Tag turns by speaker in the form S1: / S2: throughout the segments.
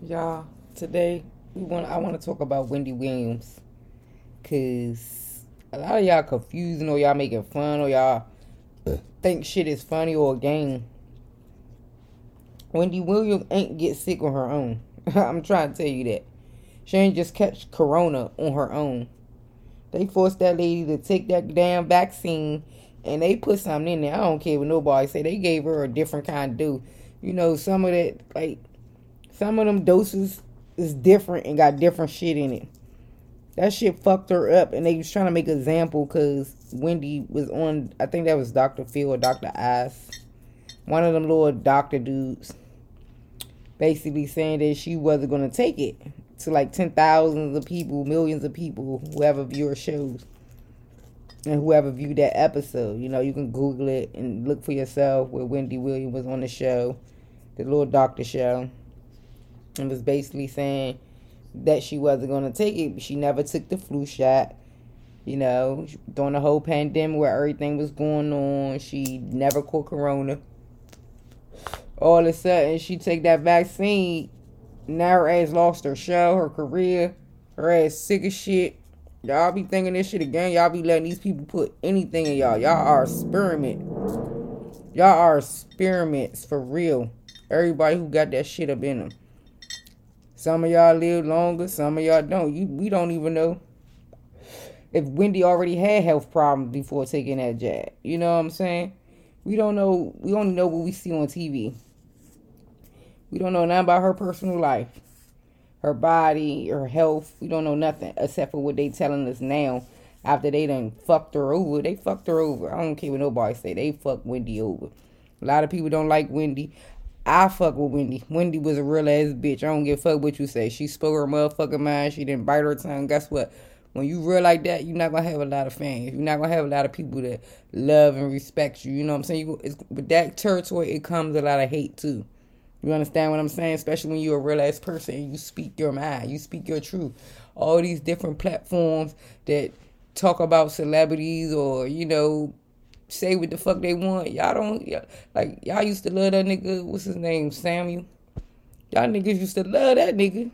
S1: Y'all, today we want I want to talk about Wendy Williams cuz a lot of y'all confusing or y'all making fun or y'all think shit is funny or a game. Wendy Williams ain't get sick on her own. I'm trying to tell you that. She ain't just catch corona on her own. They forced that lady to take that damn vaccine and they put something in there. I don't care what nobody say. They gave her a different kind of do. You know, some of that like some of them doses is different and got different shit in it. That shit fucked her up, and they was trying to make an example because Wendy was on. I think that was Doctor Phil or Doctor Oz, one of them little doctor dudes, basically saying that she wasn't gonna take it to like ten thousands of people, millions of people, whoever view her shows, and whoever viewed that episode. You know, you can Google it and look for yourself where Wendy Williams was on the show, the little doctor show and was basically saying that she wasn't going to take it. She never took the flu shot. You know, during the whole pandemic where everything was going on, she never caught corona. All of a sudden, she take that vaccine. Now her ass lost her show, her career. Her ass sick as shit. Y'all be thinking this shit again. Y'all be letting these people put anything in y'all. Y'all are experiment. Y'all are experiments for real. Everybody who got that shit up in them. Some of y'all live longer, some of y'all don't. You we don't even know if Wendy already had health problems before taking that jab. You know what I'm saying? We don't know. We only know what we see on TV. We don't know nothing about her personal life, her body, her health. We don't know nothing except for what they telling us now. After they done fucked her over, they fucked her over. I don't care what nobody say. They fucked Wendy over. A lot of people don't like Wendy. I fuck with Wendy. Wendy was a real ass bitch. I don't give a fuck what you say. She spoke her motherfucking mind. She didn't bite her tongue. Guess what? When you real like that, you're not gonna have a lot of fans. You're not gonna have a lot of people that love and respect you. You know what I'm saying? You, with that territory, it comes a lot of hate too. You understand what I'm saying? Especially when you're a real ass person and you speak your mind, you speak your truth. All these different platforms that talk about celebrities or you know say what the fuck they want. Y'all don't y'all, like y'all used to love that nigga. What's his name? Samuel. Y'all niggas used to love that nigga.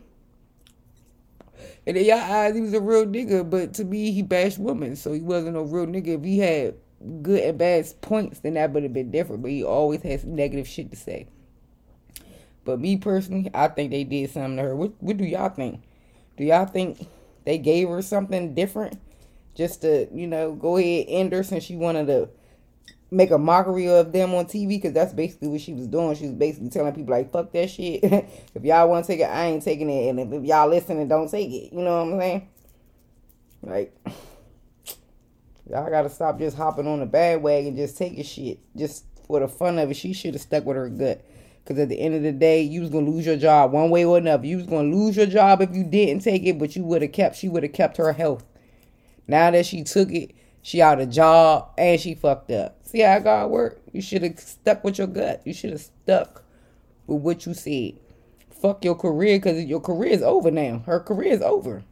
S1: And in y'all eyes, he was a real nigga, but to me, he bashed women, so he wasn't no real nigga. If he had good and bad points, then that would have been different. But he always has negative shit to say. But me personally, I think they did something to her. What What do y'all think? Do y'all think they gave her something different, just to you know go ahead end her since she wanted to make a mockery of them on TV because that's basically what she was doing. She was basically telling people like, "Fuck that shit. if y'all want to take it, I ain't taking it. And if, y'all listening, don't take it. You know what I'm saying? Like, y'all gotta stop just hopping on the bandwagon, just taking shit just for the fun of it. She should have stuck with her gut. Cause at the end of the day, you was gonna lose your job one way or another. You was gonna lose your job if you didn't take it, but you would have kept. She would have kept her health. Now that she took it, she out of job and she fucked up. See how God work? You should have stuck with your gut. You should have stuck with what you said. Fuck your career because your career is over now. Her career is over.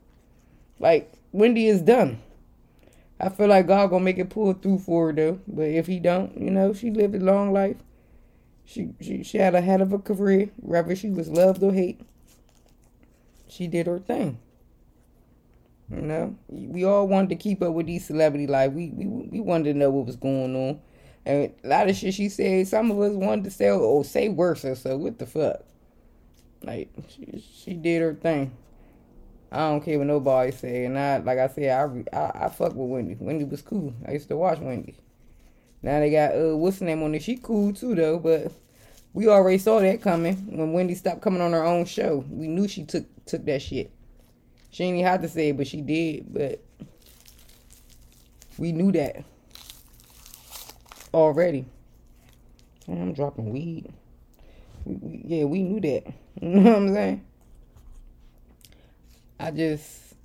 S1: Like Wendy is done. I feel like God gonna make it pull through for her though. But if he don't, you know, she lived a long life. She she she had a head of a career, whether she was loved or hate. She did her thing. You know, we all wanted to keep up with these celebrity life. We we we wanted to know what was going on, and a lot of shit she said. Some of us wanted to say or say worse. Or so what the fuck? Like she she did her thing. I don't care what nobody say, and I like I said, I I, I fuck with Wendy. Wendy was cool. I used to watch Wendy. Now they got uh what's the name on it? She cool too though, but we already saw that coming when Wendy stopped coming on her own show. We knew she took took that shit. She ain't even have to say it, but she did. But we knew that already. I'm dropping weed. We, we, yeah, we knew that. You know what I'm saying? I just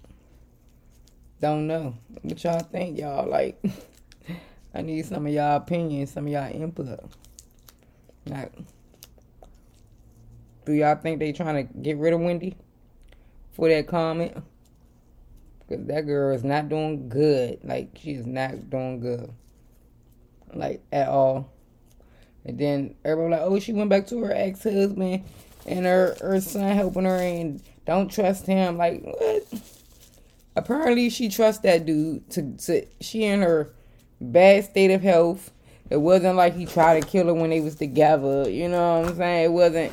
S1: don't know what y'all think, y'all. Like, I need some of y'all opinions, some of y'all input. Like, do y'all think they trying to get rid of Wendy? For that comment. Because that girl is not doing good. Like, she is not doing good. Like, at all. And then everybody like, oh, she went back to her ex husband. and her her son helping her and don't trust him. Like what? Apparently she trusts that dude to, to she in her bad state of health. It wasn't like he tried to kill her when they was together. You know what I'm saying? It wasn't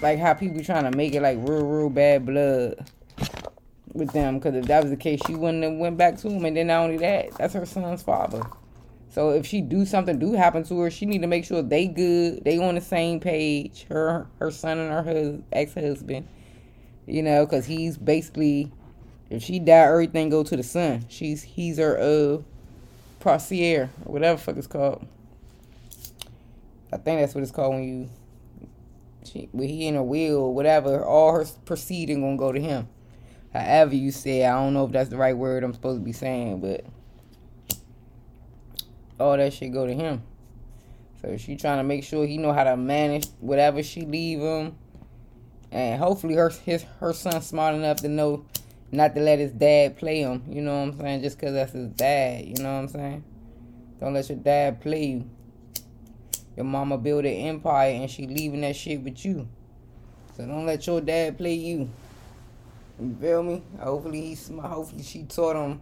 S1: like how people trying to make it like real, real bad blood with them. Because if that was the case, she wouldn't have went back to him. And then not only that, that's her son's father. So if she do something do happen to her, she need to make sure they good, they on the same page. Her, her son and her ex husband. You know, because he's basically, if she die, everything go to the son. She's he's her uh procierge or whatever fuck it's called. I think that's what it's called when you she he in a will whatever, all her proceeding gonna go to him. However you say, I don't know if that's the right word I'm supposed to be saying, but all that shit go to him. So she trying to make sure he know how to manage whatever she leave him, and hopefully her his her son smart enough to know not to let his dad play him. You know what I'm saying? Just because that's his dad. You know what I'm saying? Don't let your dad play you. Your mama built an empire and she leaving that shit with you. So don't let your dad play you. You feel me? Hopefully smart. Hopefully she taught him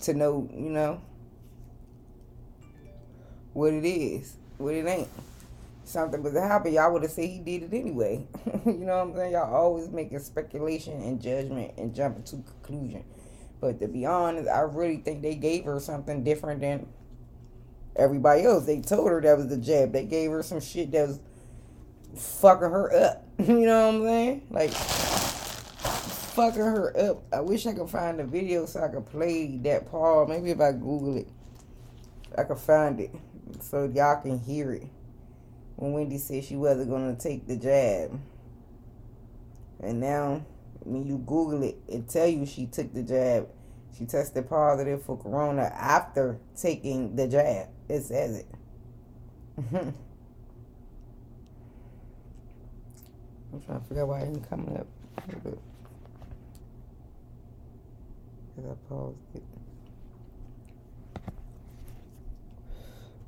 S1: to know, you know, what it is, what it ain't. Something was happen, y'all would have said he did it anyway. you know what I'm saying? Y'all always making speculation and judgment and jumping to conclusion. But to be honest, I really think they gave her something different than everybody else. They told her that was the jab. They gave her some shit that was fucking her up. you know what I'm saying? Like fucking her up. I wish I could find the video so I could play that part. Maybe if I Google it, I could find it so y'all can hear it. When Wendy said she wasn't gonna take the jab, and now when you Google it, it tell you she took the jab. She tested positive for corona after taking the jab. It says it. I'm trying to figure out why it ain't coming up. Because I paused it.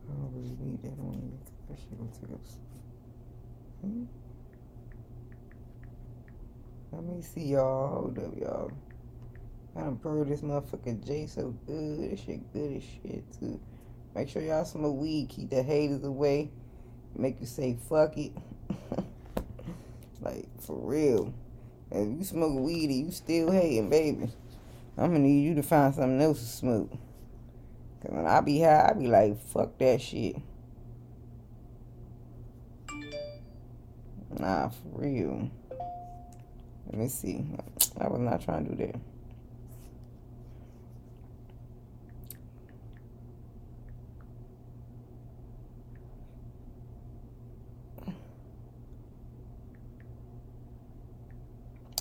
S1: I don't really need that one. That shit gonna take up. Hmm? Let me see y'all. Hold up, y'all. I done purred this motherfucker J so good. This shit good as shit, too. Make sure y'all smoke weed. Keep the haters away. Make you say fuck it. like, for real. If you smoke weed and you still hating, baby, I'm gonna need you to find something else to smoke. Cause when I be high, I be like, fuck that shit. Nah, for real. Let me see. I was not trying to do that.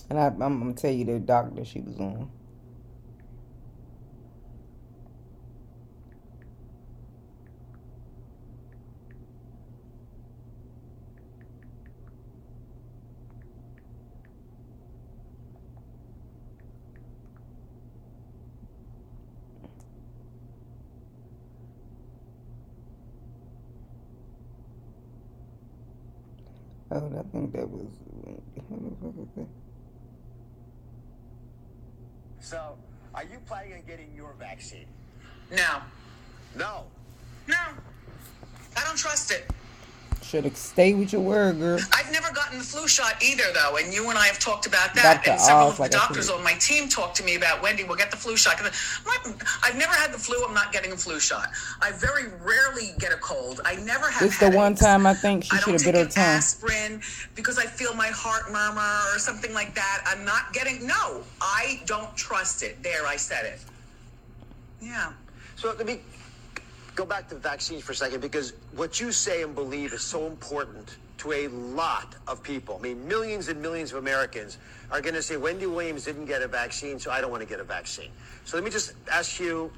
S1: And I, am gonna tell you the doctor she was on. Oh, I think that was.
S2: So, are you planning on getting your vaccine?
S3: No.
S2: No.
S3: No. I don't trust it.
S1: Should stay stayed with your word, girl.
S3: I've never gotten the flu shot either, though, and you and I have talked about that.
S1: Dr.
S3: And several
S1: Oz,
S3: of the
S1: like I
S3: doctors on my team talked to me about Wendy. We'll get the flu shot. 'Cause I'm not- I've never had the flu. I'm not getting a flu shot. I very rarely get a cold. I never have.
S1: This the one time I think she should have
S3: take
S1: bit her
S3: an
S1: tongue.
S3: aspirin because I feel my heart murmur or something like that. I'm not getting. No, I don't trust it. There, I said it. Yeah.
S2: So let me go back to vaccines for a second because what you say and believe is so important to a lot of people. I mean, millions and millions of Americans are going to say Wendy Williams didn't get a vaccine, so I don't want to get a vaccine. So let me just ask you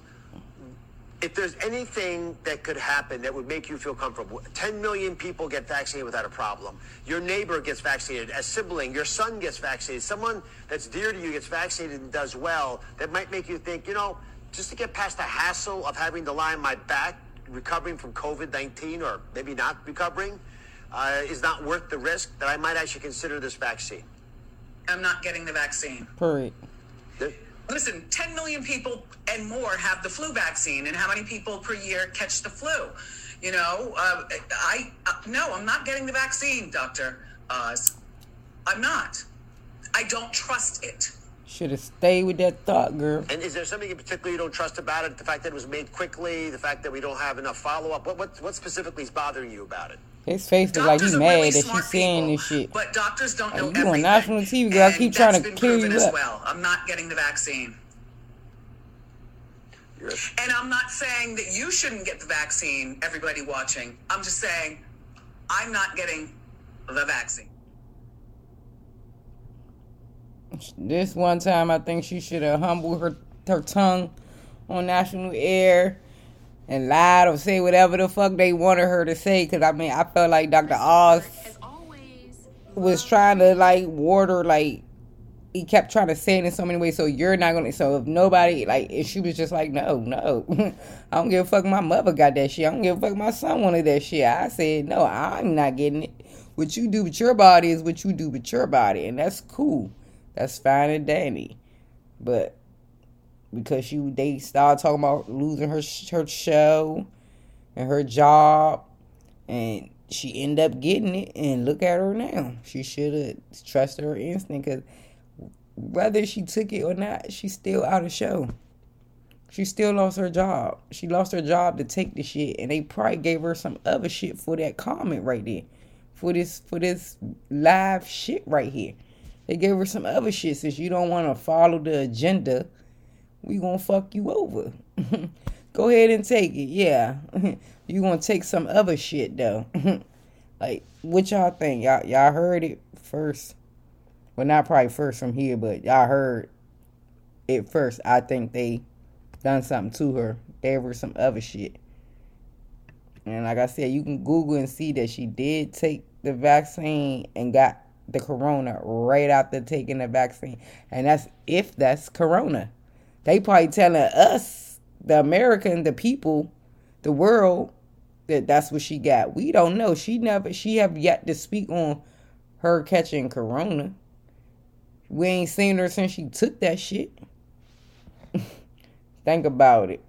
S2: if there's anything that could happen that would make you feel comfortable. 10 million people get vaccinated without a problem. Your neighbor gets vaccinated, a sibling, your son gets vaccinated, someone that's dear to you gets vaccinated and does well, that might make you think, you know, just to get past the hassle of having to lie on my back, recovering from COVID 19, or maybe not recovering, uh, is not worth the risk, that I might actually consider this vaccine.
S3: I'm not getting the vaccine.
S1: Correct.
S2: Th-
S3: Listen, 10 million people and more have the flu vaccine, and how many people per year catch the flu? You know, uh, I uh, no, I'm not getting the vaccine, Doctor Oz. I'm not. I don't trust it.
S1: Should have stayed with that thought, girl.
S2: And is there something in particular you don't trust about it? The fact that it was made quickly, the fact that we don't have enough follow up. What, what, what specifically is bothering you about it?
S1: His face look like he's mad
S3: really
S1: that she's
S3: smart
S1: saying this shit.
S3: But doctors don't
S1: Like,
S3: know
S1: you on
S3: everything.
S1: national TV, girl. I keep trying to
S3: been
S1: clear you
S3: as
S1: up.
S3: well. I'm not getting the vaccine.
S2: You're,
S3: And I'm not saying that you shouldn't get the vaccine, everybody watching. I'm just saying I'm not getting the vaccine.
S1: This one time, I think she should have humbled her her tongue on national air and lied or say whatever the fuck they wanted her to say. Cause I mean, I felt like Dr. Oz was trying to like ward her like he kept trying to say it in so many ways so you're not gonna so if nobody like if she was just like no no i don't give a fuck my mother got that shit i don't give a fuck my son wanted that shit i said no i'm not getting it what you do with your body is what you do with your body and that's cool that's fine and dandy. But because she they started talking about losing her her show and her job and she ended up getting it and look at her now. She should have trusted her instinct because whether she took it or not she's still out of show. She still lost her job. She lost her job to take the shit and they probably gave her some other shit for that comment right there. For this for this live shit right here they gave her some other shit since you don't want to follow the agenda we gonna fuck you over. Go ahead and take it. Yeah, you gonna take some other shit though. like, what y'all think? Y'all y'all heard it first. Well, not probably first from here, but y'all heard it first. I think they done something to her. Gave her some other shit. And like I said, you can Google and see that she did take the vaccine and got the corona right after taking the vaccine. And that's if that's corona. They probably telling us, the American, the people, the world, that that's what she got. We don't know. She never she have yet to speak on her catching corona. We ain't seen her since she took that shit. Think about it.